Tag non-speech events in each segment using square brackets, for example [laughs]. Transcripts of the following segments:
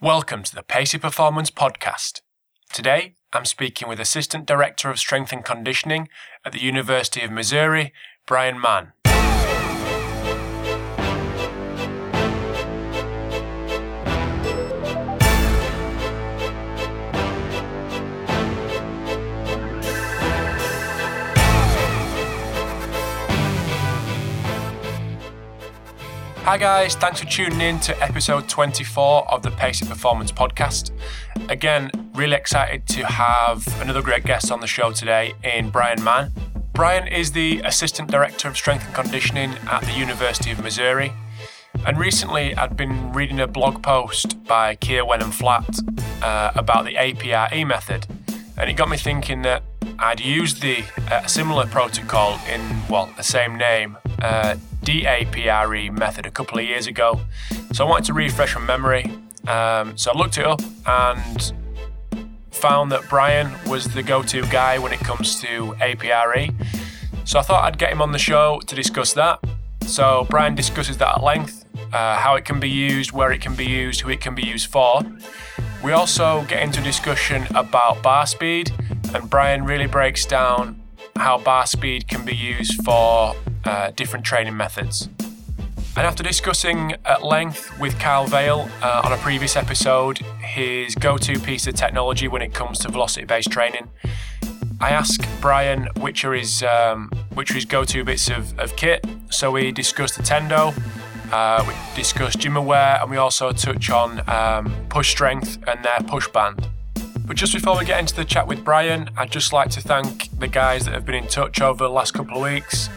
Welcome to the Pacey Performance Podcast. Today, I'm speaking with Assistant Director of Strength and Conditioning at the University of Missouri, Brian Mann. Hi, guys, thanks for tuning in to episode 24 of the Pacey Performance Podcast. Again, really excited to have another great guest on the show today in Brian Mann. Brian is the Assistant Director of Strength and Conditioning at the University of Missouri. And recently, I'd been reading a blog post by Keir Wenham Flatt uh, about the APRE method. And it got me thinking that I'd used the uh, similar protocol in, well, the same name, uh, DAPRE method a couple of years ago. So I wanted to refresh my memory. Um, so I looked it up and found that Brian was the go to guy when it comes to APRE. So I thought I'd get him on the show to discuss that. So Brian discusses that at length, uh, how it can be used, where it can be used, who it can be used for. We also get into discussion about bar speed, and Brian really breaks down how bar speed can be used for uh, different training methods. And after discussing at length with Kyle Valle uh, on a previous episode his go to piece of technology when it comes to velocity based training, I asked Brian which are his, um, which his go to bits of, of kit. So we discussed the Tendo, uh, we discussed GymAware, and we also touch on um, push strength and their push band. But just before we get into the chat with Brian, I'd just like to thank the guys that have been in touch over the last couple of weeks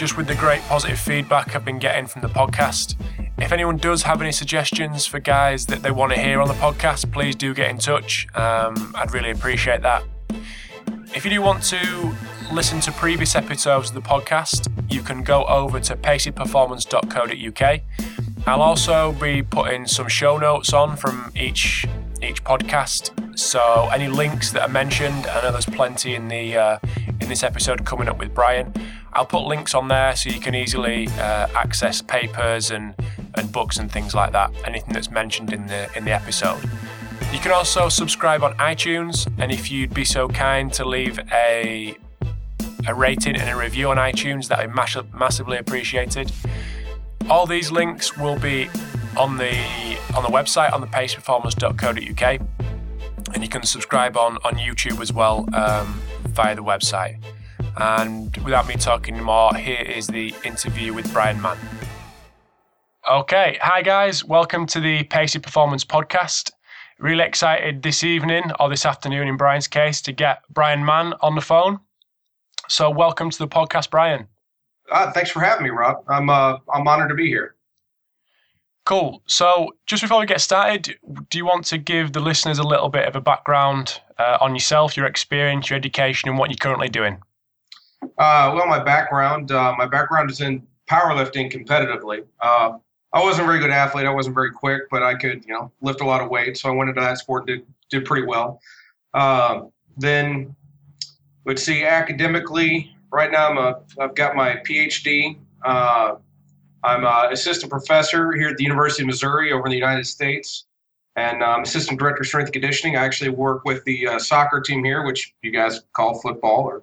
just with the great positive feedback I've been getting from the podcast. If anyone does have any suggestions for guys that they want to hear on the podcast, please do get in touch. Um, I'd really appreciate that. If you do want to listen to previous episodes of the podcast, you can go over to paceyperformance.co.uk. I'll also be putting some show notes on from each each podcast. So any links that are mentioned, I know there's plenty in the uh, in this episode coming up with Brian. I'll put links on there so you can easily uh, access papers and, and books and things like that. Anything that's mentioned in the in the episode. You can also subscribe on iTunes, and if you'd be so kind to leave a a rating and a review on iTunes, that would mass- massively appreciated. All these links will be on the on the website on the paceperformance.co.uk, and you can subscribe on on YouTube as well um, via the website. And without me talking more, here is the interview with Brian Mann. Okay, hi guys, welcome to the Pacey Performance Podcast. Really excited this evening, or this afternoon in Brian's case, to get Brian Mann on the phone. So, welcome to the podcast, Brian. Uh, thanks for having me, Rob. I'm uh, I'm honored to be here. Cool. So, just before we get started, do you want to give the listeners a little bit of a background uh, on yourself, your experience, your education, and what you're currently doing? Uh, well, my background, uh, my background is in powerlifting competitively. Uh, I wasn't a very good athlete. I wasn't very quick, but I could, you know, lift a lot of weight. So I went into that sport and did, did pretty well. Um, then, let's see, academically, right now I'm a, I've got my PhD. Uh, I'm an assistant professor here at the University of Missouri over in the United States. And I'm assistant director of strength and conditioning. I actually work with the uh, soccer team here, which you guys call football or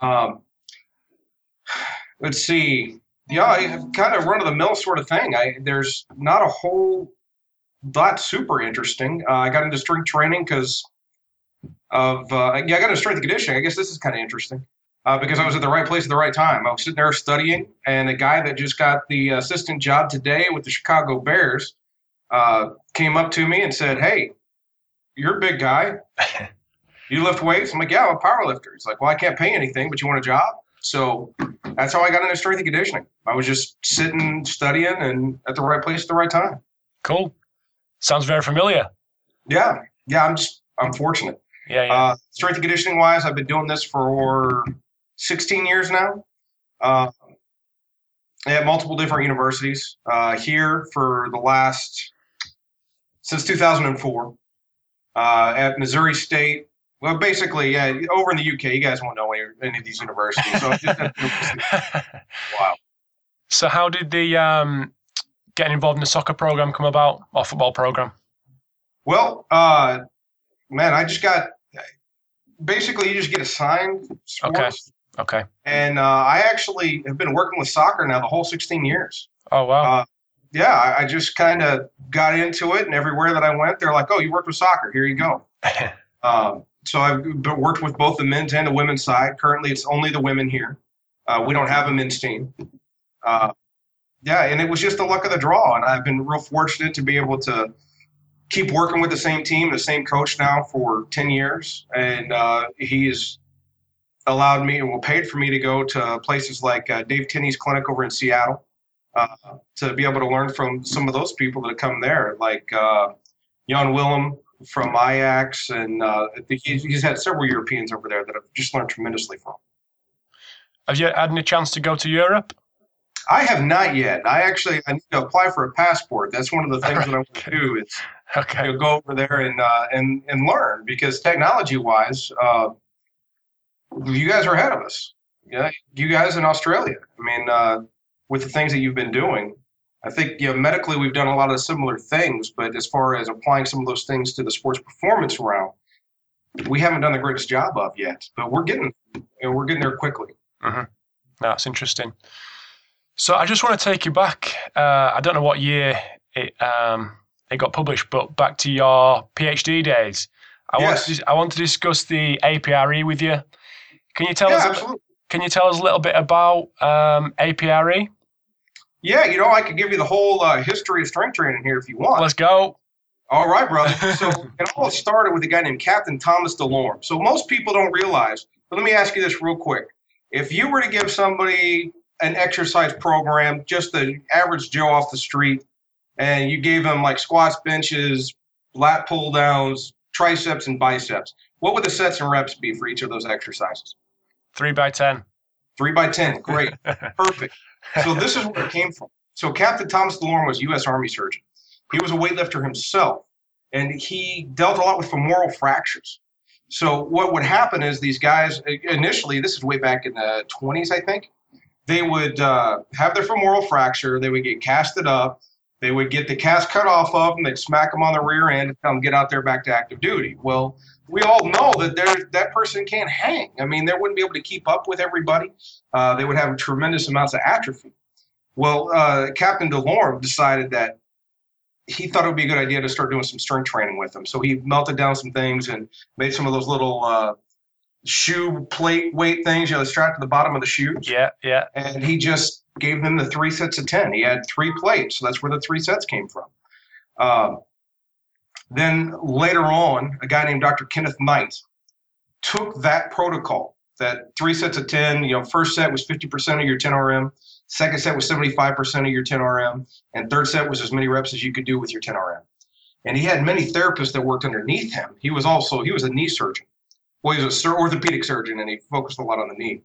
um, let's see. Yeah, I kind of run of the mill sort of thing. I there's not a whole lot super interesting. Uh, I got into strength training because of uh, yeah, I got into strength and conditioning. I guess this is kind of interesting uh, because I was at the right place at the right time. I was sitting there studying, and a guy that just got the assistant job today with the Chicago Bears uh, came up to me and said, "Hey, you're a big guy. [laughs] you lift weights? I'm like, yeah, I'm a power lifter. He's like, well, I can't pay anything, but you want a job? So that's how I got into strength and conditioning. I was just sitting, studying, and at the right place at the right time. Cool. Sounds very familiar. Yeah, yeah. I'm just I'm fortunate. Yeah. yeah. Uh, strength and conditioning wise, I've been doing this for 16 years now. Uh, at multiple different universities. Uh, here for the last since 2004. Uh, at Missouri State, well, basically, yeah. Over in the UK, you guys won't know any, any of these universities. So [laughs] wow. So, how did the um, getting involved in the soccer program come about, or football program? Well, uh, man, I just got basically you just get assigned sports. Okay. Okay. And uh, I actually have been working with soccer now the whole 16 years. Oh wow. Uh, yeah, I, I just kind of got into it, and everywhere that I went, they're like, "Oh, you worked with soccer? Here you go." [laughs] um, so I've worked with both the men's and the women's side. Currently, it's only the women here. Uh, we don't have a men's team. Uh, yeah, and it was just the luck of the draw, and I've been real fortunate to be able to keep working with the same team, the same coach now for 10 years, and uh, he's allowed me and well paid for me to go to places like uh, Dave Tenney's clinic over in Seattle uh, to be able to learn from some of those people that have come there, like uh, Jan Willem from Ajax, and uh, I think he's, he's had several Europeans over there that I've just learned tremendously from. Have you had any chance to go to Europe? I have not yet. I actually I need to apply for a passport. That's one of the things that I want to [laughs] do is Okay. you know, go over there and uh, and and learn because technology wise, uh, you guys are ahead of us. Yeah, you guys in Australia. I mean, uh, with the things that you've been doing, I think you know medically we've done a lot of similar things, but as far as applying some of those things to the sports performance realm, we haven't done the greatest job of yet. But we're getting and we're getting there quickly. That's interesting. So I just want to take you back. Uh, I don't know what year it um, it got published, but back to your PhD days. I want Yes. to, I want to discuss the APRE with you. Can you tell Yeah, us? a- absolutely. Can you tell us a little bit about um, APRE? Yeah, you know, I could give you the whole uh, history of strength training here if you want. Let's go. All right, brother. So [laughs] it all started with a guy named Captain Thomas DeLorme. So most people don't realize, but let me ask you this real quick. If you were to give somebody an exercise program, just the average Joe off the street, and you gave them like squats, benches, lat pull downs, triceps, and biceps, what would the sets and reps be for each of those exercises? Three by ten. Three by 10. Great. [laughs] Perfect. So this is where it came from. So Captain Thomas DeLorme was U.S. Army surgeon. He was a weightlifter himself, and he dealt a lot with femoral fractures. So what would happen is these guys initially, this is way back in the 20s, I think, they would uh, have their femoral fracture. They would get casted up. They would get the cast cut off of them. They'd smack them on the rear end and tell them get out there back to active duty. Well, we all know that there that person can't hang. I mean, they wouldn't be able to keep up with everybody. Uh, they would have tremendous amounts of atrophy. Well, uh, Captain DeLorme decided that he thought it would be a good idea to start doing some strength training with them. So he melted down some things and made some of those little uh, shoe plate weight things, you know, strapped to the bottom of the shoes. Yeah, yeah. And he just gave them the three sets of 10. He had three plates. So that's where the three sets came from. Um, then later on, a guy named Dr. Kenneth Knight took that protocol, that three sets of 10, you know, first set was 50% of your 10 RM, second set was 75% of your 10 RM, and third set was as many reps as you could do with your 10 RM. And he had many therapists that worked underneath him. He was also, he was a knee surgeon. Well, he was a sur- orthopedic surgeon and he focused a lot on the knee.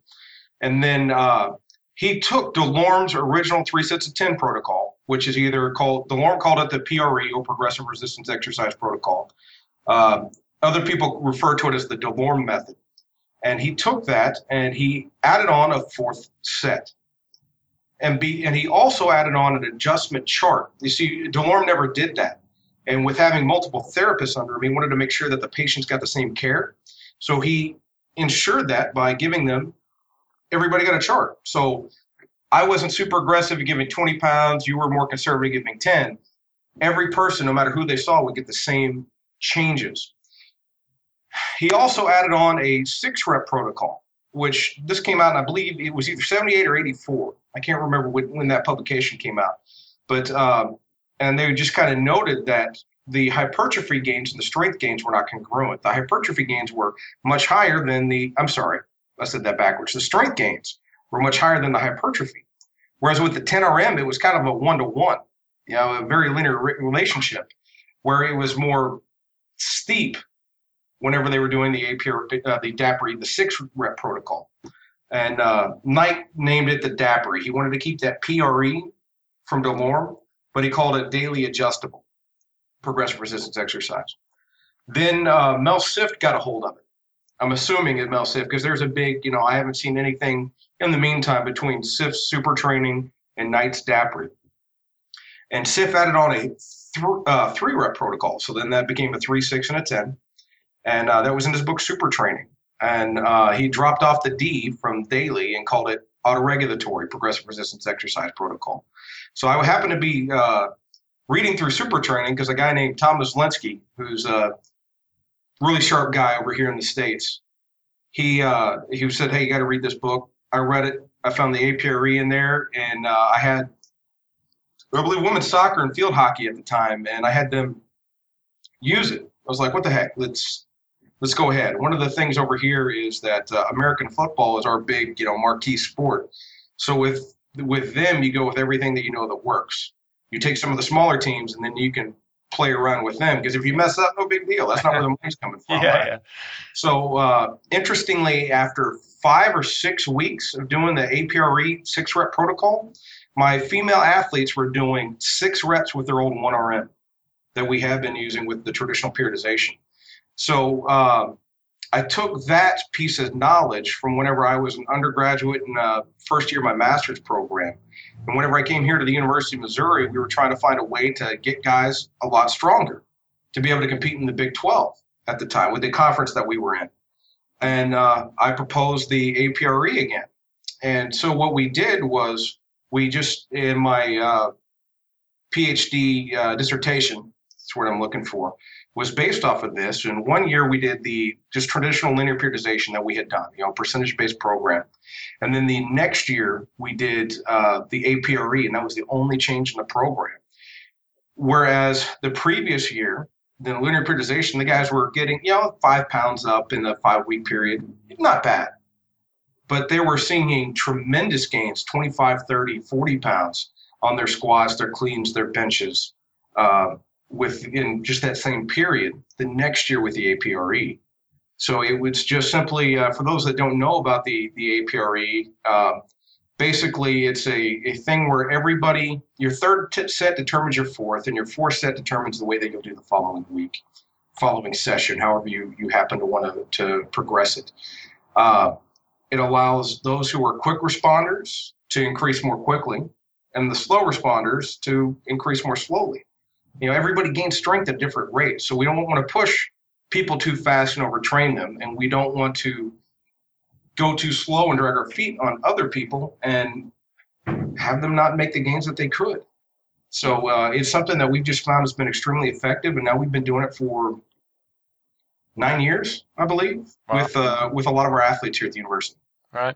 And then uh, he took DeLorme's original three sets of 10 protocol, which is either called, the DeLorme called it the PRE or Progressive Resistance Exercise Protocol. Uh, other people refer to it as the DeLorme method. And he took that and he added on a fourth set. And, be, and he also added on an adjustment chart. You see, DeLorme never did that. And with having multiple therapists under him, he wanted to make sure that the patients got the same care. So he ensured that by giving them, everybody got a chart. So I wasn't super aggressive at giving 20 pounds. You were more conservative giving 10. Every person, no matter who they saw, would get the same changes. He also added on a six rep protocol, which this came out, and I believe it was either 78 or 84. I can't remember when, when that publication came out. But, um, and they just kind of noted that the hypertrophy gains and the strength gains were not congruent. The hypertrophy gains were much higher than the, I'm sorry, I said that backwards. The strength gains were much higher than the hypertrophy. Whereas with the 10RM, it was kind of a one to one, you know, a very linear relationship where it was more steep whenever they were doing the APR, uh, the DAPRE, the six rep protocol. And uh, Knight named it the DAPRE. He wanted to keep that PRE from DeLorme, but he called it daily adjustable progressive resistance exercise. Then uh, Mel Siff got a hold of it. I'm assuming it's Mel Siff because there's a big, you know, I haven't seen anything in the meantime between Siff's super training and Knight's DAPRE. And Siff added on a th- uh, three rep protocol. So then that became a three, six, and a 10. And uh, that was in his book, Super Training. And uh, he dropped off the D from daily and called it autoregulatory progressive resistance exercise protocol. So I happened to be uh, reading through Super Training because a guy named Thomas Linsky, who's a really sharp guy over here in the States, he, uh, he said, Hey, you got to read this book. I read it. I found the APRE in there, and uh, I had I believe women's soccer and field hockey at the time, and I had them use it. I was like, what the heck? Let's let's go ahead. One of the things over here is that uh, American football is our big, you know, marquee sport. So with with them, you go with everything that you know that works. You take some of the smaller teams, and then you can play around with them because if you mess up, no big deal. That's not where the [laughs] money's coming from. yeah, right? yeah. So uh, interestingly, after five or six weeks of doing the APRE six rep protocol, my female athletes were doing six reps with their old 1RM that we have been using with the traditional periodization. So uh, I took that piece of knowledge from whenever I was an undergraduate in uh, first year of my master's program. And whenever I came here to the University of Missouri, we were trying to find a way to get guys a lot stronger to be able to compete in the Big 12 at the time with the conference that we were in. And uh, I proposed the APRE again. And so what we did was we just, in my uh, PhD uh, dissertation, that's what I'm looking for, was based off of this. And one year we did the just traditional linear periodization that we had done, you know, percentage based program. And then the next year we did uh, the APRE, and that was the only change in the program. Whereas the previous year, the linear periodization, the guys were getting, you know, five pounds up in the five week period. Not bad. But they were seeing tremendous gains 25, 30, 40 pounds on their squats, their cleans, their benches. Uh, within just that same period the next year with the APRE. So it was just simply uh, for those that don't know about the the APRE. Uh, basically, it's a, a thing where everybody your third set determines your fourth, and your fourth set determines the way that you'll do the following week, following session, however you you happen to want to to progress it. Uh, it allows those who are quick responders to increase more quickly, and the slow responders to increase more slowly you know everybody gains strength at different rates so we don't want to push people too fast and overtrain them and we don't want to go too slow and drag our feet on other people and have them not make the gains that they could so uh, it's something that we've just found has been extremely effective and now we've been doing it for nine years i believe Wow. with uh, with a lot of our athletes here at the university Right.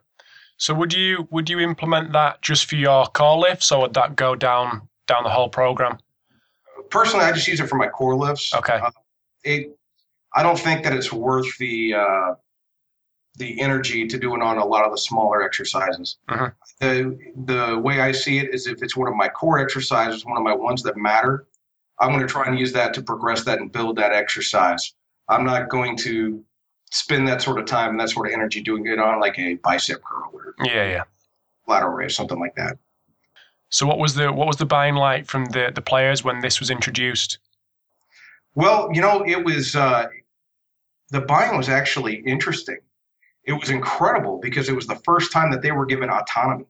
So would you would you implement that just for your core lifts, or would that go down down the whole program? Personally i just use it for my core lifts Okay. Uh, it i don't think that it's worth the uh, the energy to do it on a lot of the smaller exercises Mhm. the the way i see it is if it's one of my core exercises one of my ones that matter i'm going to try and use that to progress that and build that exercise i'm not going to spend that sort of time and that sort of energy doing it on like a bicep curl or Yeah, yeah. lateral raise something like that So what was the what was the buying like from the the players when this was introduced? Well, you know, it was uh, the buying was actually interesting. It was incredible because it was the first time that they were given autonomy.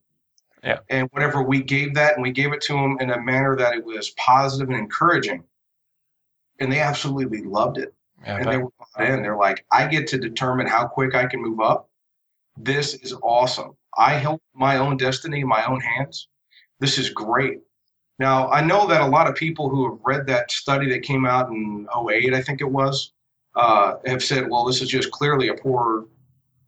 Yeah. And whatever we gave that and we gave it to them in a manner that it was positive and encouraging, and they absolutely loved it. Yeah, and they were bought in. They're like, I get to determine how quick I can move up. This is awesome. I help my own destiny in my own hands. This is great. Now, I know that a lot of people who have read that study that came out in 08, I think it was, uh, have said, well, this is just clearly a poor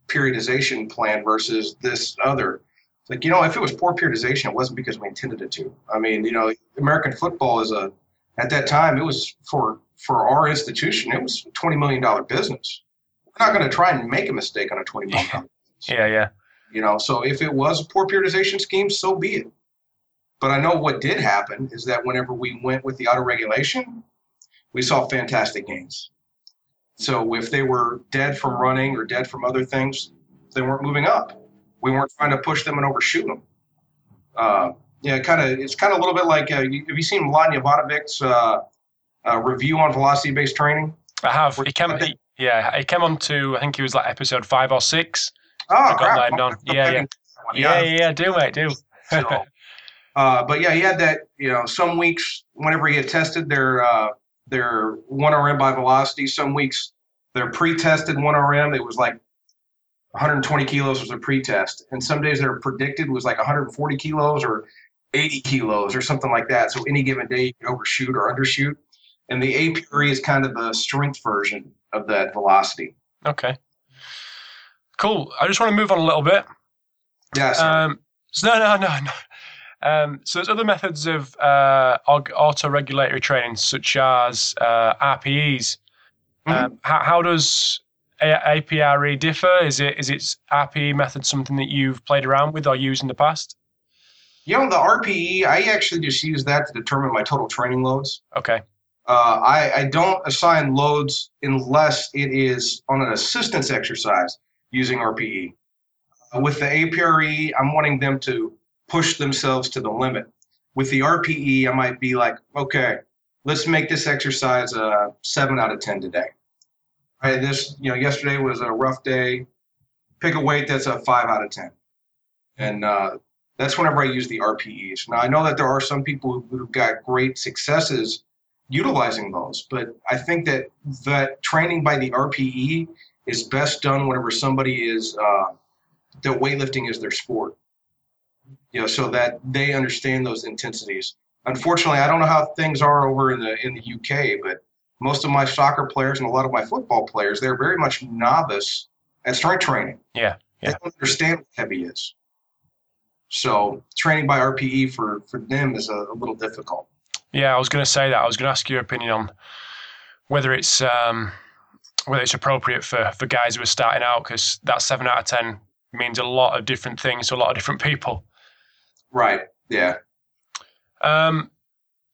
periodization plan versus this other. It's like, you know, if it was poor periodization, it wasn't because we intended it to. I mean, you know, American football is a, at that time, it was for for our institution, it was a $20 million business. We're not going to try and make a mistake on a $20 million business. [laughs] Yeah, yeah. You know, so if it was a poor periodization scheme, so be it. But I know what did happen is that whenever we went with the auto regulation, we saw fantastic gains. So if they were dead from running or dead from other things, they weren't moving up. We weren't trying to push them and overshoot them. Uh, yeah, kind of. It's kind of a little bit like uh, you, have you seen Mladen Jovanovich's uh, uh, review on velocity-based training? I have. We're- He came. He, yeah, he came on to. I think he was like episode five or six. Oh, I got crap. Yeah, yeah. Yeah, yeah, yeah. Do mate, do. so, Uh, but yeah, he had that. You know, some weeks whenever he had tested their uh, their one RM by velocity, some weeks their pre-tested one RM it was like 120 kilos was a pre-test, and some days their predicted was like 140 kilos or 80 kilos or something like that. So any given day you can overshoot or undershoot, and the APRE is kind of the strength version of that velocity. Okay. Cool. I just want to move on a little bit. Yes. Um, so no, no, no, no. Um, so there's other methods of uh, auto-regulatory training, such as uh, RPEs. Mm-hmm. Um, how, how, does A- APRE differ? Is it is its RPE method something that you've played around with or used in the past? You know, the RPE, I actually just use that to determine my total training loads. Okay. Uh, I, I don't assign loads unless it is on an assistance exercise using RPE. Uh, with the APRE, I'm wanting them to push themselves to the limit. With the RPE, I might be like, okay, let's make this exercise a seven out of 10 today. Right, this, you know, yesterday was a rough day. Pick a weight that's a five out of 10. And uh, that's whenever I use the RPEs. Now, I know that there are some people who've got great successes utilizing those, but I think that that training by the RPE is best done whenever somebody is, uh, that weightlifting is their sport you know, so that they understand those intensities. Unfortunately, I don't know how things are over in the in the UK, but most of my soccer players and a lot of my football players, they're very much novice at strength training. Yeah, yeah. They don't understand what heavy is. So training by RPE for for them is a, a little difficult. Yeah, I was going to say that. I was going to ask your opinion on whether it's um, whether it's appropriate for for guys who are starting out because that seven out of ten means a lot of different things to a lot of different people. Right. Yeah. Um,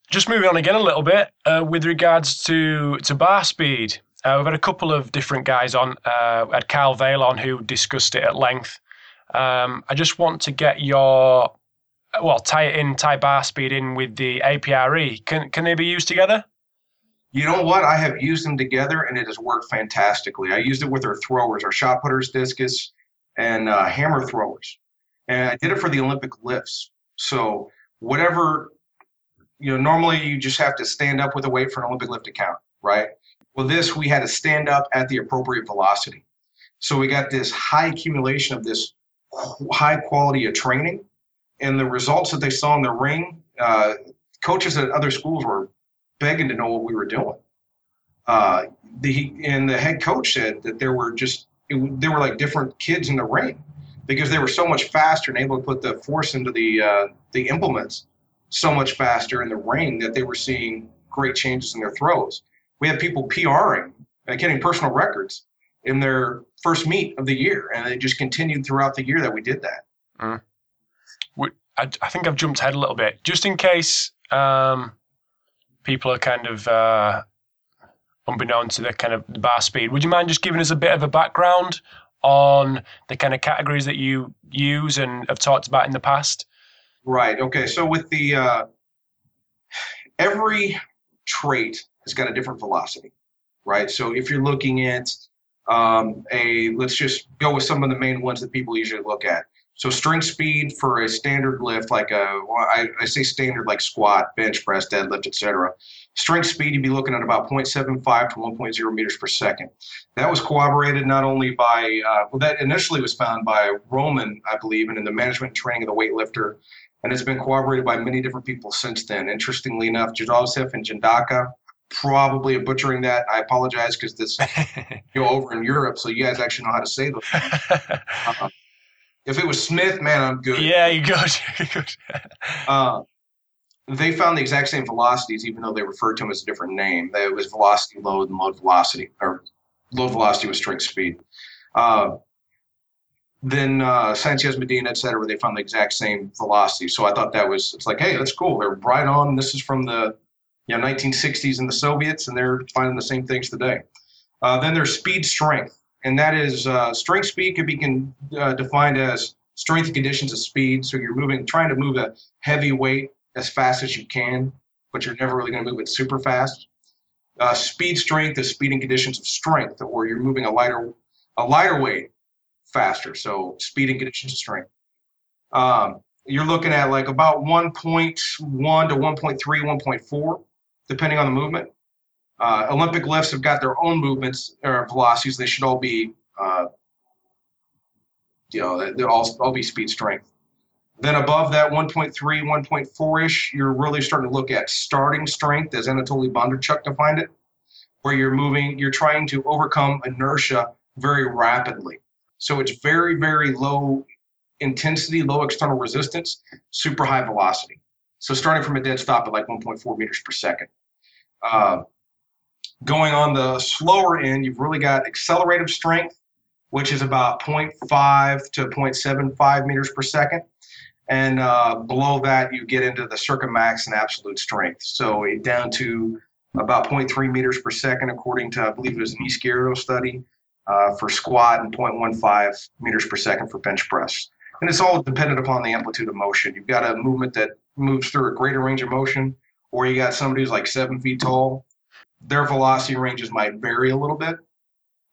just moving on again a little bit uh, with regards to to bar speed. Uh, we've had a couple of different guys on. Uh, had Carl Valle on who discussed it at length. Um, I just want to get your well tie it in, tie bar speed in with the APRE. Can can they be used together? You know what? I have used them together, and it has worked fantastically. I used it with our throwers, our shot putters, discus, and uh, hammer throwers and I did it for the Olympic lifts. So whatever, you know, normally you just have to stand up with a weight for an Olympic lift account, right? Well, this we had to stand up at the appropriate velocity. So we got this high accumulation of this high quality of training, and the results that they saw in the ring, uh, coaches at other schools were begging to know what we were doing. Uh, the and the head coach said that there were just it, there were like different kids in the ring because they were so much faster and able to put the force into the uh, the implements so much faster in the ring that they were seeing great changes in their throws. We had people PRing and getting personal records in their first meet of the year, and it just continued throughout the year that we did that. Mm. I, I, think I've jumped ahead a little bit, just in case um, people are kind of uh, unbeknown to the kind of bar speed. Would you mind just giving us a bit of a background on the kind of categories that you use and have talked about in the past? Right. Okay. So with the uh, every trait has got a different velocity, right? So if you're looking at um, a, let's just go with some of the main ones that people usually look at. So strength speed for a standard lift, like a, I, I say standard like squat, bench press, deadlift, etc. Strength speed, you'd be looking at about 0.75 to 1.0 meters per second. That was corroborated not only by, uh, well, that initially was found by Roman, I believe, and in the management and training of the weightlifter, and it's been corroborated by many different people since then. Interestingly enough, Jadovsev and Jandacka, probably butchering that. I apologize because this [laughs] you know over in Europe, so you guys actually know how to say those. [laughs] if it was Smith, man, I'm good. Yeah, you go. [laughs] you're good. uh, they found the exact same velocities, even though they referred to them as a different name. It was velocity load and load velocity, or load velocity was strength speed. Uh, then uh, Sanchez Medina, et cetera, they found the exact same velocity. So I thought that was, it's like, hey, that's cool. They're right on. This is from the you know, 1960s in the Soviets, and they're finding the same things today. Uh, then there's speed strength, and that is uh, strength speed could be uh, defined as strength conditions of speed. So you're moving, trying to move a heavy weight as fast as you can, but you're never really going to move it super fast. Uh, speed strength is speeding conditions of strength, or you're moving a lighter a lighter weight faster. So speed and conditions of strength. Um, you're looking at like about 1.1 to 1.3, 1.4, depending on the movement. Uh, Olympic lifts have got their own movements or velocities. They should all be, uh, you know, they'll all, all be speed strength. Then above that 1.3, 1.4 ish, you're really starting to look at starting strength, as Anatoly Bondarchuk defined it, where you're moving, you're trying to overcome inertia very rapidly. So it's very, very low intensity, low external resistance, super high velocity. So starting from a dead stop at like 1.4 meters per second. Uh, going on the slower end, you've really got accelerative strength, which is about 0.5 to 0.75 meters per second. And uh, below that, you get into the circummax and absolute strength. So down to about 0.3 meters per second, according to, I believe it was an Izquierdo study uh, for squat and 0.15 meters per second for bench press. And it's all dependent upon the amplitude of motion. You've got a movement that moves through a greater range of motion, or you got somebody who's like seven feet tall. Their velocity ranges might vary a little bit,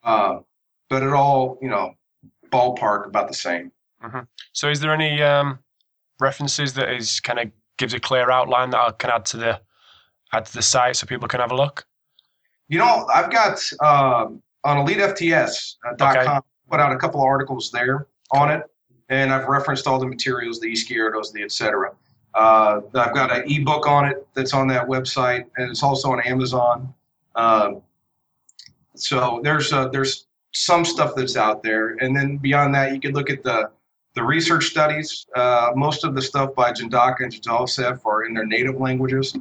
uh, but it all, you know, ballpark about the same. Mm-hmm. So, is there any um, references that is kind of gives a clear outline that I can add to the add to the site so people can have a look? You know, I've got um, on EliteFTS.com okay. put out a couple of articles there on it, and I've referenced all the materials, the Izquierdos, the etc. Uh, I've got an ebook on it that's on that website, and it's also on Amazon. Um, so there's uh, there's some stuff that's out there, and then beyond that, you could look at the the research studies. Uh, most of the stuff by Jandacka and Jadalsev are in their native languages.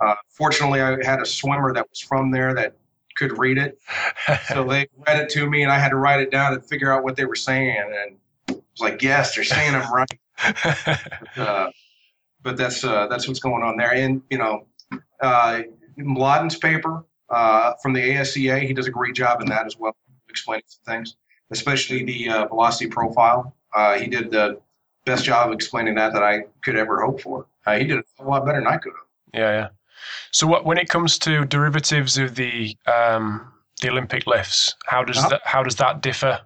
Uh, fortunately, I had a swimmer that was from there that could read it, so [laughs] they read it to me, and I had to write it down and figure out what they were saying. And I was like, "Yes, they're saying I'm right." but, uh, but that's uh, that's what's going on there. And you know, uh, Mladen's paper uh, from the ASCA, he does a great job in that as well, explaining some things, especially the uh, velocity profile. Uh, he did the best job of explaining that that I could ever hope for. Uh, he did a lot better than I could have. Yeah, yeah. So, what when it comes to derivatives of the um, the Olympic lifts, how does uh-huh. that how does that differ?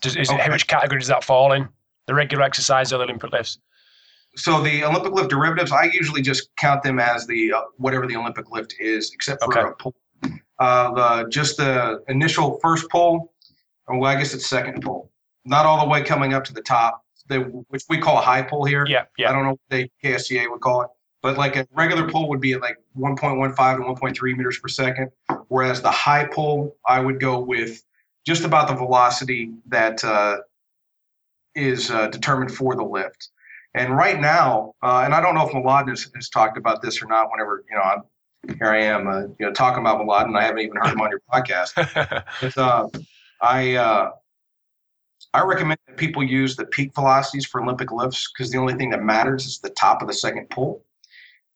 Does, is okay. it, which category does that fall in? The regular exercise or the Olympic lifts? So the Olympic lift derivatives, I usually just count them as the uh, whatever the Olympic lift is, except for okay. a pull. Uh, the just the initial first pull, or well, I guess it's second pull, not all the way coming up to the top, the, which we call a high pull here. Yeah, yeah. I don't know what the KSCA would call it, but like a regular pull would be at like 1.15 to 1.3 meters per second, whereas the high pull, I would go with just about the velocity that uh, is uh, determined for the lift. And right now, uh, and I don't know if Mladen has, has, talked about this or not. Whenever you know, I'm, here I am, uh, you know, talking about Mladen. I haven't even heard him on your podcast. [laughs] but uh, I uh, I recommend that people use the peak velocities for Olympic lifts because the only thing that matters is the top of the second pull.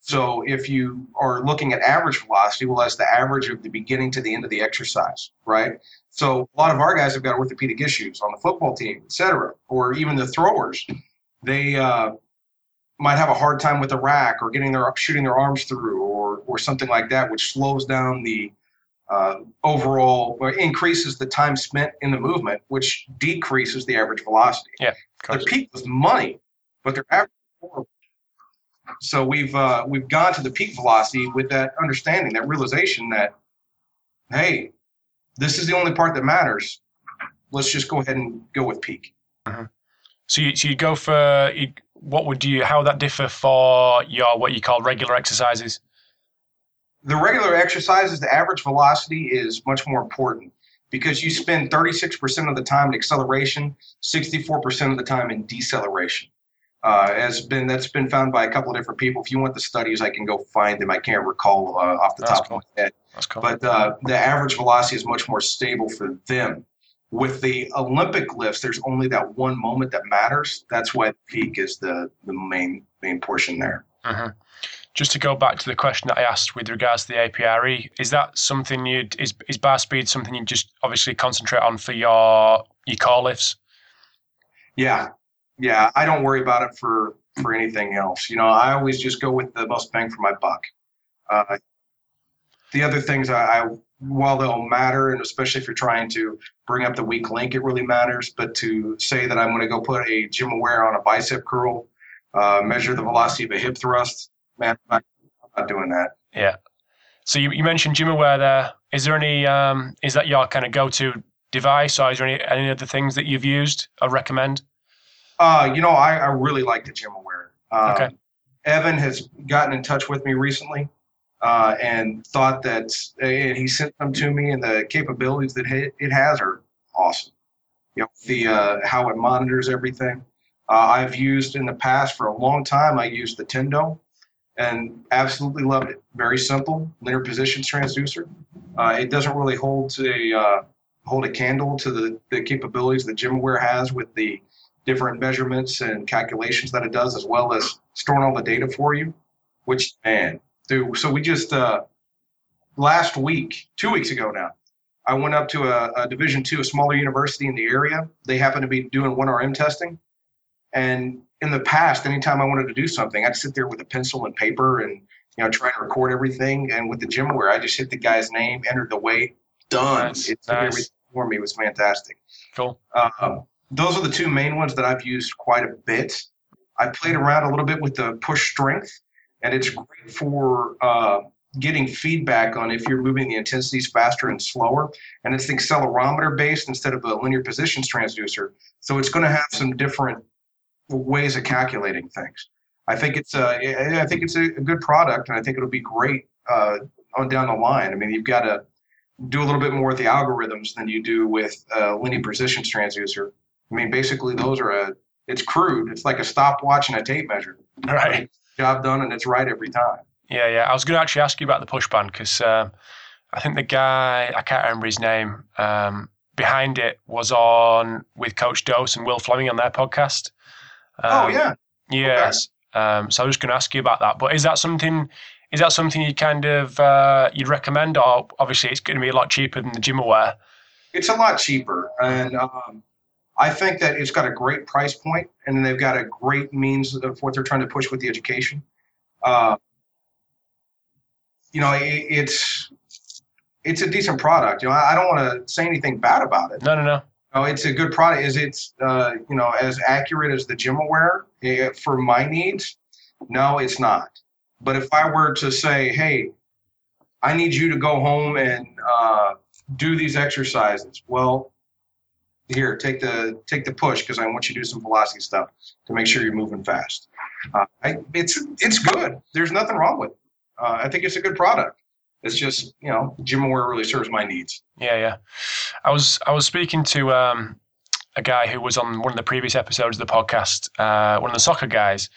So if you are looking at average velocity, well, that's the average of the beginning to the end of the exercise, right? So a lot of our guys have got orthopedic issues on the football team, et cetera, or even the throwers they uh, might have a hard time with the rack or getting their shooting their arms through or or something like that, which slows down the uh, overall or increases the time spent in the movement, which decreases the average velocity. Yeah, their peak was money, but their average. So we've uh, we've gone to the peak velocity with that understanding, that realization that, hey, this is the only part that matters. Let's just go ahead and go with peak. Mm-hmm. So you, so you go for what would you? How would that differ for your what you call regular exercises? The regular exercises, the average velocity is much more important because you spend 36% of the time in acceleration, 64% of the time in deceleration. Uh, has been that's been found by a couple of different people. If you want the studies, I can go find them. I can't recall uh, off the that's top cool. of my head. That's cool. But uh, the average velocity is much more stable for them with the Olympic lifts, there's only that one moment that matters. That's why the peak is the the main main portion there. Uh-huh. Just to go back to the question that I asked with regards to the APRE, is that something you'd is is bar speed something you just obviously concentrate on for your your core lifts? Yeah, yeah. I don't worry about it for for anything else. You know, I always just go with the most bang for my buck. Uh, the other things I, I while they'll matter, and especially if you're trying to bring up the weak link, it really matters. But to say that I'm going to go put a GymAware on a bicep curl, uh, measure the velocity of a hip thrust. Man, I'm not doing that. Yeah. So you, you mentioned GymAware there. Is there any? Um, is that your kind of go-to device, or is there any any other things that you've used or recommend? Uh, you know, I, I really like the GymAware. Uh, Okay. Evan has gotten in touch with me recently uh, and thought that and he sent them to me, and the capabilities that it it has are awesome. You know, the uh, how it monitors everything. Uh, I've used in the past for a long time. I used the Tendo, and absolutely loved it. Very simple, linear positions transducer. Uh, it doesn't really hold a uh, hold a candle to the, the capabilities that GymAware has with the different measurements and calculations that it does, as well as storing all the data for you. Which man, dude. So we just uh, last week, two weeks ago now, I went up to a, a Division two, a smaller university in the area. They happen to be doing one RM testing, and in the past, anytime I wanted to do something, I'd sit there with a pencil and paper and you know try to record everything. And with the GymAware, I just hit the guy's name, entered the weight, done. Nice, it did nice. everything for me. It was fantastic. Cool. Um, those are the two main ones that I've used quite a bit. I played around a little bit with the push strength, and it's great for uh, getting feedback on if you're moving the intensities faster and slower. And it's accelerometer based instead of a linear positions transducer, so it's going to have some different ways of calculating things. I think it's a, I think it's a good product, and I think it'll be great uh, on down the line. I mean, you've got to do a little bit more with the algorithms than you do with uh, linear positions transducer. I mean, basically, those are a. It's crude. It's like a stopwatch and a tape measure. [laughs] Right. Job done, and it's right every time. Yeah, yeah. I was going to actually ask you about the push band because um, I think the guy I can't remember his name um, behind it was on with Coach Dos and Will Fleming on their podcast. Oh Um, yeah, Yes. Um, so I was just going to ask you about that. But is that something? Is that something you kind of uh, you'd recommend, or obviously it's going to be a lot cheaper than the GymAware? it's a lot cheaper, and um, I think that it's got a great price point, and they've got a great means of what they're trying to push with the education. Uh, you know, it, it's it's a decent product. You know, I, I don't want to say anything bad about it. No, no, no. No, it's a good product. Is it uh, you know as accurate as the GymAware for my needs? No, it's not. But if I were to say, hey, I need you to go home and uh, do these exercises, well, here, take the take the push because I want you to do some velocity stuff to make sure you're moving fast. Uh, I, it's it's good. There's nothing wrong with it. Uh, I think it's a good product. It's just you know, GymAware really serves my needs. Yeah, yeah. I was I was speaking to um, a guy who was on one of the previous episodes of the podcast, uh, one of the soccer guys,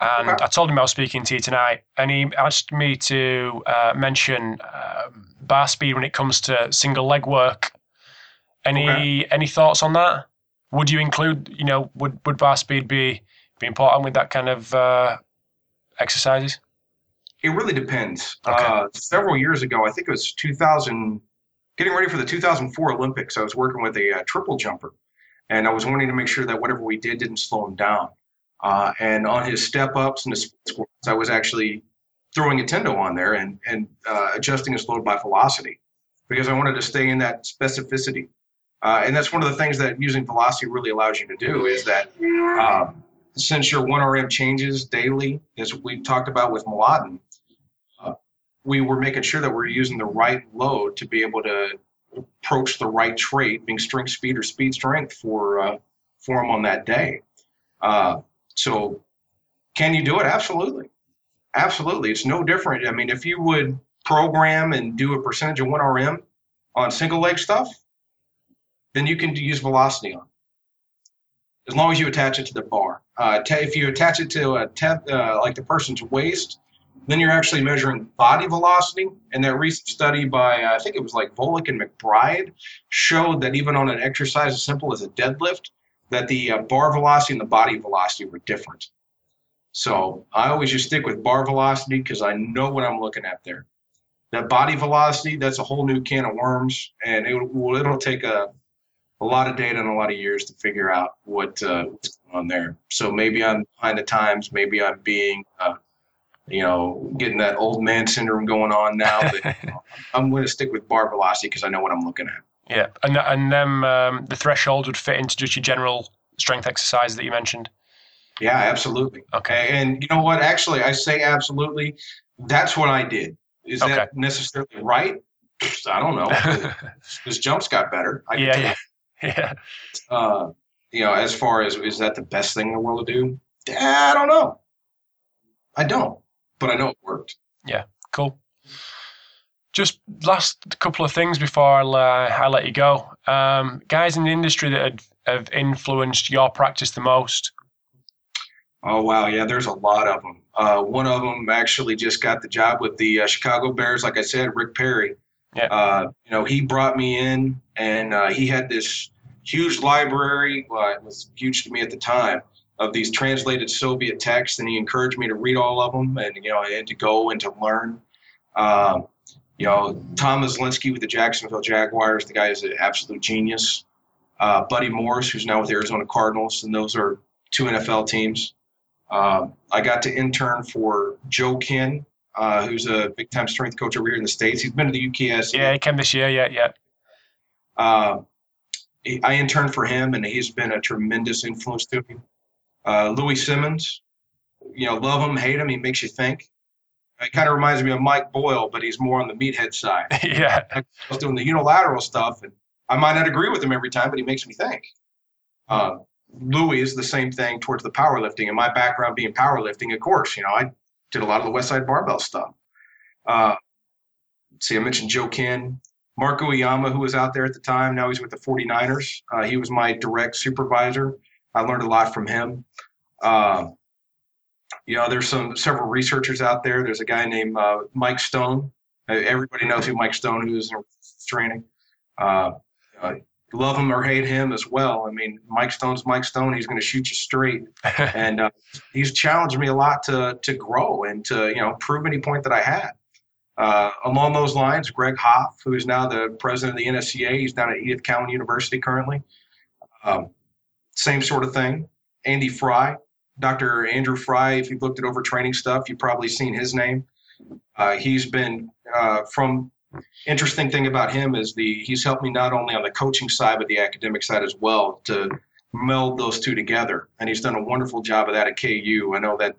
and Okay. I told him I was speaking to you tonight, and he asked me to uh, mention um bar speed when it comes to single leg work. Any Okay. any thoughts on that? Would you include, you know, would would bar speed be be important with that kind of uh, exercises? It really depends. Okay. Uh, several years ago, I think it was 2000, getting ready for the 2004 Olympics, I was working with a uh, triple jumper, and I was wanting to make sure that whatever we did didn't slow him down. Uh, and on his step ups and his squats, I was actually throwing a tendo on there and and uh, adjusting his load by velocity because I wanted to stay in that specificity. Uh, and that's one of the things that using velocity really allows you to do is that um, since your 1RM changes daily, as we talked about with Mladen, uh, we were making sure that we're using the right load to be able to approach the right trait, being strength, speed, or speed strength for uh, for on that day. Uh, so, can you do it? Absolutely, absolutely. It's no different. I mean, if you would program and do a percentage of 1RM on single leg stuff, then you can use velocity on. it. As long as you attach it to the bar. Uh, ta- if you attach it to a te- uh, like the person's waist, then you're actually measuring body velocity. And that recent study by I think it was like Volek and McBride showed that even on an exercise as simple as a deadlift, that the uh, bar velocity and the body velocity were different. So I always just stick with bar velocity because I know what I'm looking at there. That body velocity, that's a whole new can of worms, and it will it'll take a a lot of data and a lot of years to figure out what uh, what's going on there. So maybe I'm behind the times. Maybe I'm being, uh, you know, getting that old man syndrome going on now. But [laughs] I'm going to stick with bar velocity because I know what I'm looking at. Yeah, and and then um, the threshold would fit into just your general strength exercise that you mentioned. Yeah, absolutely. Okay. And you know what? Actually, I say absolutely. That's what I did. Is Okay. that necessarily right? I don't know. [laughs] His jumps got better. I yeah, yeah, [laughs] yeah. you. Uh, you know, as far as is that the best thing in the world to do? I don't know. I don't, but I know it worked. Yeah, cool. Just last couple of things before I'll, uh, I let you go. Um, guys in the industry that have, have influenced your practice the most. Oh wow, yeah, there's a lot of them. Uh, one of them actually just got the job with the uh, Chicago Bears. Like I said, Rick Perry. Yeah. Uh, you know, he brought me in, and uh, he had this huge library. Well, it was huge to me at the time of these translated Soviet texts, and he encouraged me to read all of them, and you know, and to go and to learn. Um, you know, Tom Myslinski with the Jacksonville Jaguars. The guy is an absolute genius. Uh, Buddy Morris, who's now with the Arizona Cardinals, and those are two NFL teams. Um, I got to intern for Joe Kenn, uh, who's a big time strength coach over here in the States. He's been to the UKS. Yeah, he came this year. Yeah, yeah. Uh, I interned for him, and he's been a tremendous influence to me. Uh, Louie Simmons, you know, love him, hate him, he makes you think. It kind of reminds me of Mike Boyle, but he's more on the meathead side. [laughs] yeah. I was doing the unilateral stuff, and I might not agree with him every time, but he makes me think. Uh, Louis is the same thing towards the powerlifting, and my background being powerlifting, of course, you know, I did a lot of the Westside Barbell stuff. Uh, see, I mentioned Joe Kenn, Mark Uyeyama, who was out there at the time. Now he's with the 49ers. Uh, he was my direct supervisor. I learned a lot from him. Uh, you know, there's some several researchers out there. There's a guy named uh, Mike Stone. Uh, Everybody knows who Mike Stone, who is in training. Uh, uh, love him or hate him as well. I mean, Mike Stone's Mike Stone. He's going to shoot you straight, [laughs] and uh, he's challenged me a lot to to grow and to you know prove any point that I had. Uh, along those lines, Greg Haff, who is now the president of the NSCA, he's down at Edith Cowan University currently. Um, same sort of thing. Andy Fry, Dr. Andrew Fry, if you've looked at overtraining stuff, you've probably seen his name. Uh, he's been uh, from interesting thing about him is the he's helped me not only on the coaching side but the academic side as well to meld those two together, and he's done a wonderful job of that at KU. I know that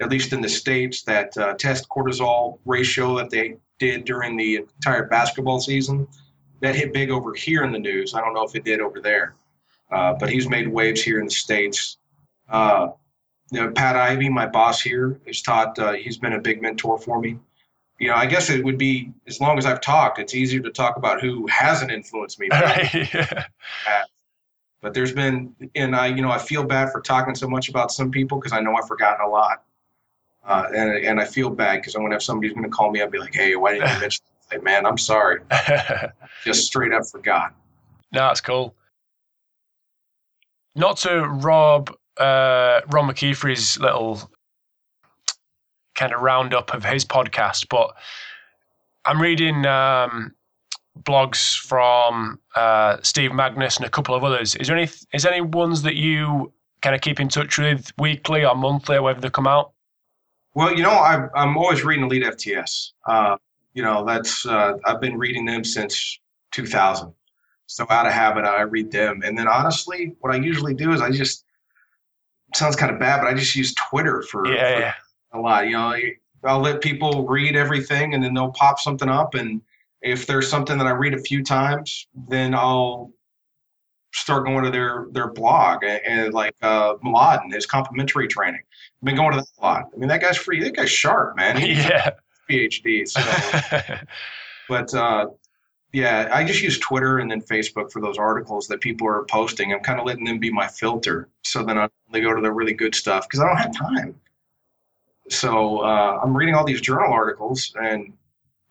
at least in the states that uh, test cortisol ratio that they did during the entire basketball season that hit big over here in the news. I don't know if it did over there, uh, but he's made waves here in the states. Uh, you know, Pat Ivey, my boss here, has taught. Uh, he's been a big mentor for me. You know, I guess it would be as long as I've talked, it's easier to talk about who hasn't influenced me. [laughs] Right, yeah. But there's been, and I, you know, I feel bad for talking so much about some people because I know I've forgotten a lot, uh, and and I feel bad because I'm gonna have somebody who's gonna call me up and be like, "Hey, why didn't you [laughs] mention?" Like, man, I'm sorry, [laughs] just straight up forgot. no, it's cool. Not to rob uh, Ron McKeefery's little kind of roundup of his podcast, but I'm reading um, blogs from uh, Steve Magness and a couple of others. Is there any is there any ones that you kind of keep in touch with weekly or monthly or whether they come out? Well, you know, I, I'm always reading Elite FTS. Uh, you know, that's uh, I've been reading them since 2000. So out of habit, I read them, and then honestly, what I usually do is I just sounds kind of bad, but I just use Twitter for, Yeah, for yeah. a lot. You know, I'll let people read everything, and then they'll pop something up, and if there's something that I read a few times, then I'll start going to their their blog and, and like uh, Mladen, his complementary training. I've been going to that a lot. I mean, that guy's free. That guy's sharp, man. He's [laughs] yeah. PhD. So, [laughs] but uh, yeah, I just use Twitter and then Facebook for those articles that people are posting. I'm kind of letting them be my filter, so then I only go to the really good stuff because I don't have time. So uh, I'm reading all these journal articles and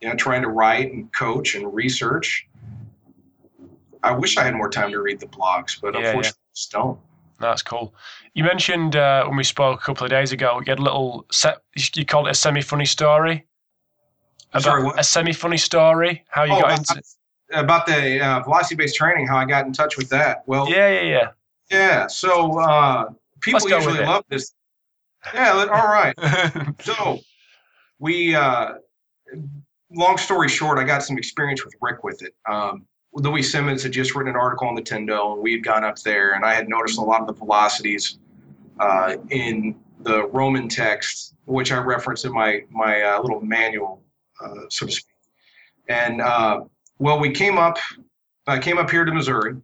you know trying to write and coach and research. I wish I had more time to read the blogs, but Yeah, yeah. unfortunately, I just don't. That's cool. You mentioned uh, when we spoke a couple of days ago, you had a little set. You called it a semi-funny story. I'm sorry, what? A semi-funny story. How you Oh, got into? About the uh, velocity-based training, how I got in touch with that. Well, Yeah, yeah, Yeah. Yeah. So uh, people Let's go with usually it. love this. Yeah. All right. [laughs] So we, uh, long story short, I got some experience with Rick with it. Um, Louie Simmons had just written an article on the Tendo, and we had gone up there, and I had noticed a lot of the velocities uh, in the Roman text, which I reference in my my uh, little manual, so to speak. And uh, well, we came up. I came up here to Missouri,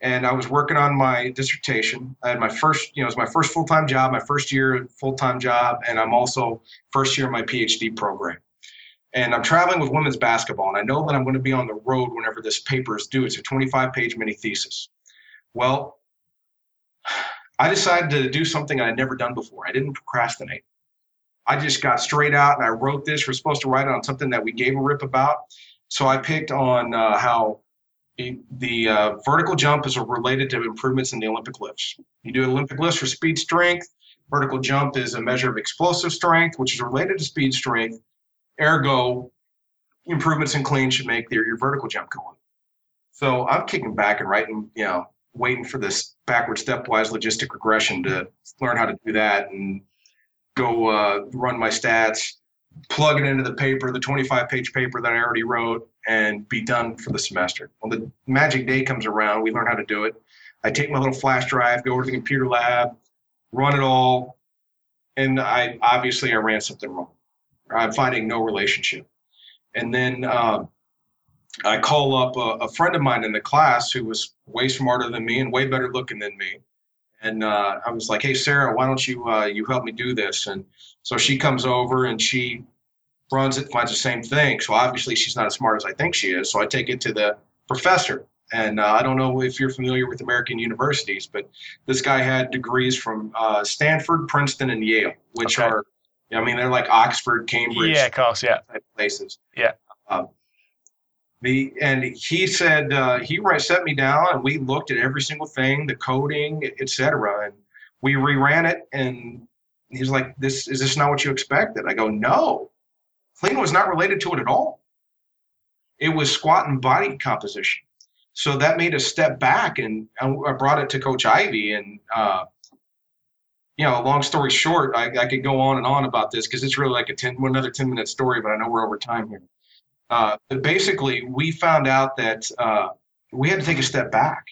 and I was working on my dissertation. I had my first, you know, it was my first full time job, my first year full time job, and I'm also first year of my PhD program. And I'm traveling with women's basketball, and I know that I'm going to be on the road whenever this paper is due. It's a 25 page mini thesis. Well, I decided to do something I'd never done before. I didn't procrastinate. I just got straight out and I wrote this. We're supposed to write on something that we gave a rip about. So I picked on uh, how the uh, vertical jump is related to improvements in the Olympic lifts. You do Olympic lifts for speed strength. Vertical jump is a measure of explosive strength, which is related to speed strength. Ergo, improvements in clean should make your, your vertical jump go up. So I'm kicking back and writing, you know, waiting for this backward stepwise logistic regression to learn how to do that and go uh, run my stats, plug it into the paper, the 25 page paper that I already wrote, and be done for the semester. Well, the magic day comes around, we learn how to do it. I take my little flash drive, go over to the computer lab, run it all, and I obviously I ran something wrong. I'm finding no relationship. And then um, I call up a, a, friend of mine in the class who was way smarter than me and way better looking than me. And uh, I was like, "Hey, Sarah, why don't you uh, you help me do this?" And so she comes over and she runs it, finds the same thing. So obviously she's not as smart as I think she is. So I take it to the professor. And uh, I don't know if you're familiar with American universities, but this guy had degrees from uh, Stanford, Princeton, and Yale, which okay. are, I mean, they're like Oxford, Cambridge, yeah, of course, yeah, places. Yeah. Um, the and he said uh, he set me down and we looked at every single thing, the coding, etc. And we reran it, and he's like, "This is this not what you expected?" I go, "No, clean was not related to it at all. It was squat and body composition." So that made a step back, and I brought it to Coach Ivey, and uh, you know, long story short, I, I could go on and on about this because it's really like a ten, another ten minute story, but I know we're over time here. Uh, but basically, we found out that uh, we had to take a step back,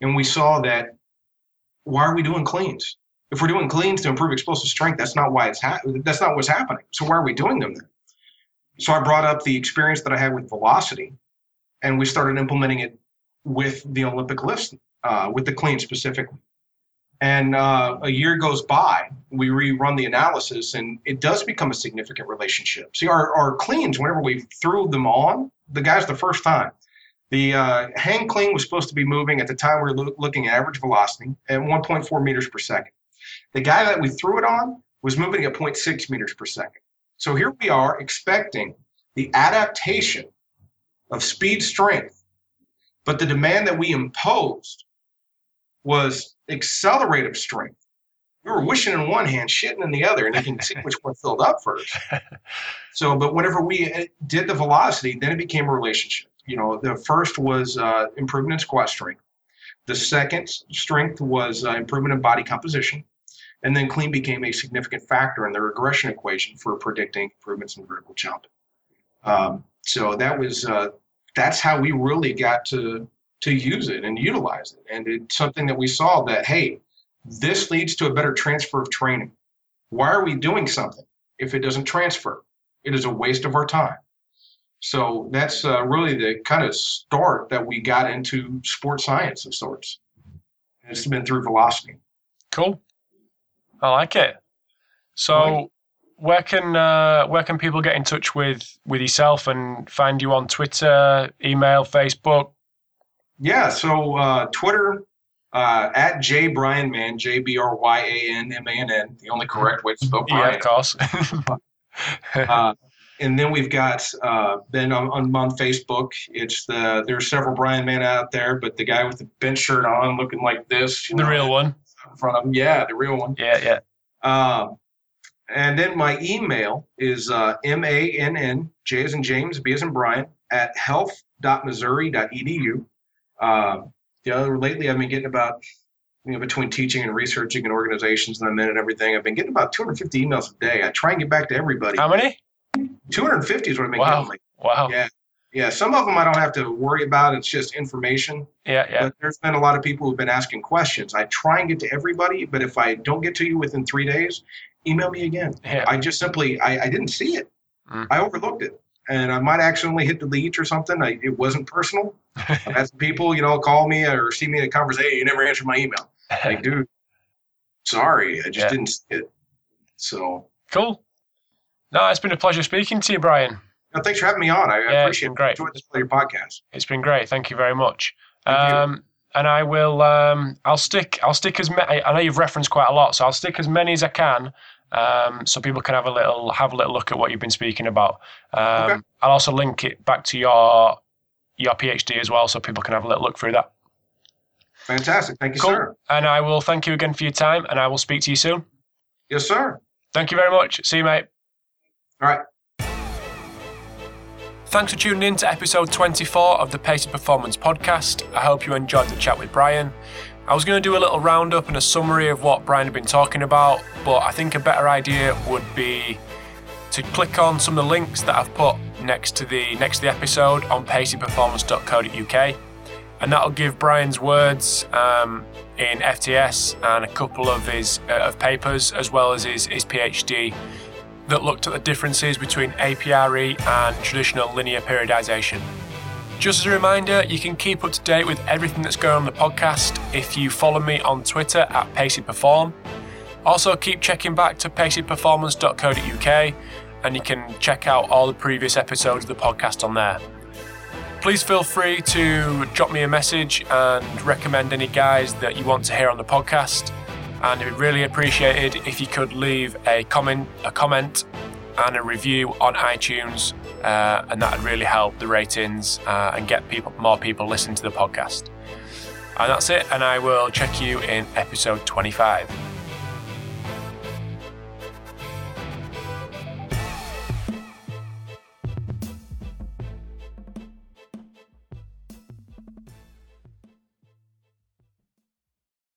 and we saw that why are we doing cleans? If we're doing cleans to improve explosive strength, that's not why it's ha- that's not what's happening. So why are we doing them then? So I brought up the experience that I had with velocity, and we started implementing it with the Olympic lifts, uh, with the clean specifically. And uh, a year goes by, we rerun the analysis, and it does become a significant relationship. See, our, our cleans, whenever we threw them on, the guys the first time, the uh, hang clean was supposed to be moving at the time we were lo- looking at average velocity at 1.4 meters per second. The guy that we threw it on was moving at 0.6 meters per second. So here we are expecting the adaptation of speed strength, but the demand that we imposed was accelerative strength. We were wishing in one hand, shitting in the other, and you can see which one filled up first. [laughs] So, but whenever we uh, did the velocity, then it became a relationship. You know, the first was uh, improvement in squat strength. The second strength was uh, improvement in body composition. And then clean became a significant factor in the regression equation for predicting improvements in vertical jump. Um, so that was uh, that's how we really got to to use it and utilize it. And it's something that we saw that, hey, this leads to a better transfer of training. Why are we doing something if it doesn't transfer? It is a waste of our time. So that's uh, really the kind of start that we got into sports science of sorts. And it's been through velocity. Cool. I like it. So, where can uh, where can people get in touch with with yourself and find you on Twitter, email, Facebook? Yeah, so uh, Twitter uh, at J Bryan Mann, J B R Y A N M A N N, the only correct way to spell Brian. [laughs] Yeah, of course. [laughs] uh, and then we've got uh, on, on, on Facebook. It's the there's several Bryan Mann out there, but the guy with the bench shirt on, looking like this, the know, real one in front of him. Yeah, the real one. Yeah, yeah. Um, and then my email is uh, M A N N J as in James, B as in Brian at health.missouri.edu. Uh, you know, lately I've been getting about, you know, between teaching and researching and organizations and I'm in and everything, I've been getting about 250 emails a day. I try and get back to everybody. How many? 250 is what I've been wow. getting. Like, wow. Yeah. Yeah, some of them I don't have to worry about. It's just information. Yeah, yeah. But there's been a lot of people who've been asking questions. I try and get to everybody, but if I don't get to you within three days, email me again. Yeah. I just simply I, I didn't see it. Mm. I overlooked it, and I might accidentally hit delete or something. I, it wasn't personal. I've had some people, you know, call me or see me in a conversation. Hey, you never answered my email. Like, [laughs] dude, sorry, I just Yeah. didn't see it. So, cool. No, it's been a pleasure speaking to you, Bryan. no, thanks for having me on. I, I Yeah, it's appreciate it. great. Enjoyed this your podcast. It's been great. Thank you very much. Um, and I will. Um, I'll stick. I'll stick as many. I know you've referenced quite a lot, so I'll stick as many as I can, um, so people can have a little have a little look at what you've been speaking about. Um, Okay. I'll also link it back to your your PhD as well, so people can have a little look through that. Fantastic. Thank you, Cool. sir. And I will thank you again for your time, and I will speak to you soon. Yes, sir. Thank you very much. See you, mate. All right. Thanks for tuning in to episode 24 of the Pacey Performance podcast. I hope you enjoyed the chat with Bryan. I was going to do a little roundup and a summary of what Bryan had been talking about, but I think a better idea would be to click on some of the links that I've put next to the next to the episode on paceyperformance.co.uk, and that'll give Bryan's words um, in FTS and a couple of his uh, of papers as well as his, his PhD that looked at the differences between APRE and traditional linear periodization. Just as a reminder, you can keep up to date with everything that's going on the podcast if you follow me on Twitter at PaceyPerform. Also, keep checking back to paceyperformance.co.uk and you can check out all the previous episodes of the podcast on there. Please feel free to drop me a message and recommend any guys that you want to hear on the podcast. And it'd be really appreciated if you could leave a comment, a comment, and a review on iTunes, uh, and that would really help the ratings uh, and get people, more people listening to the podcast. And that's it. And I will check you in episode 25.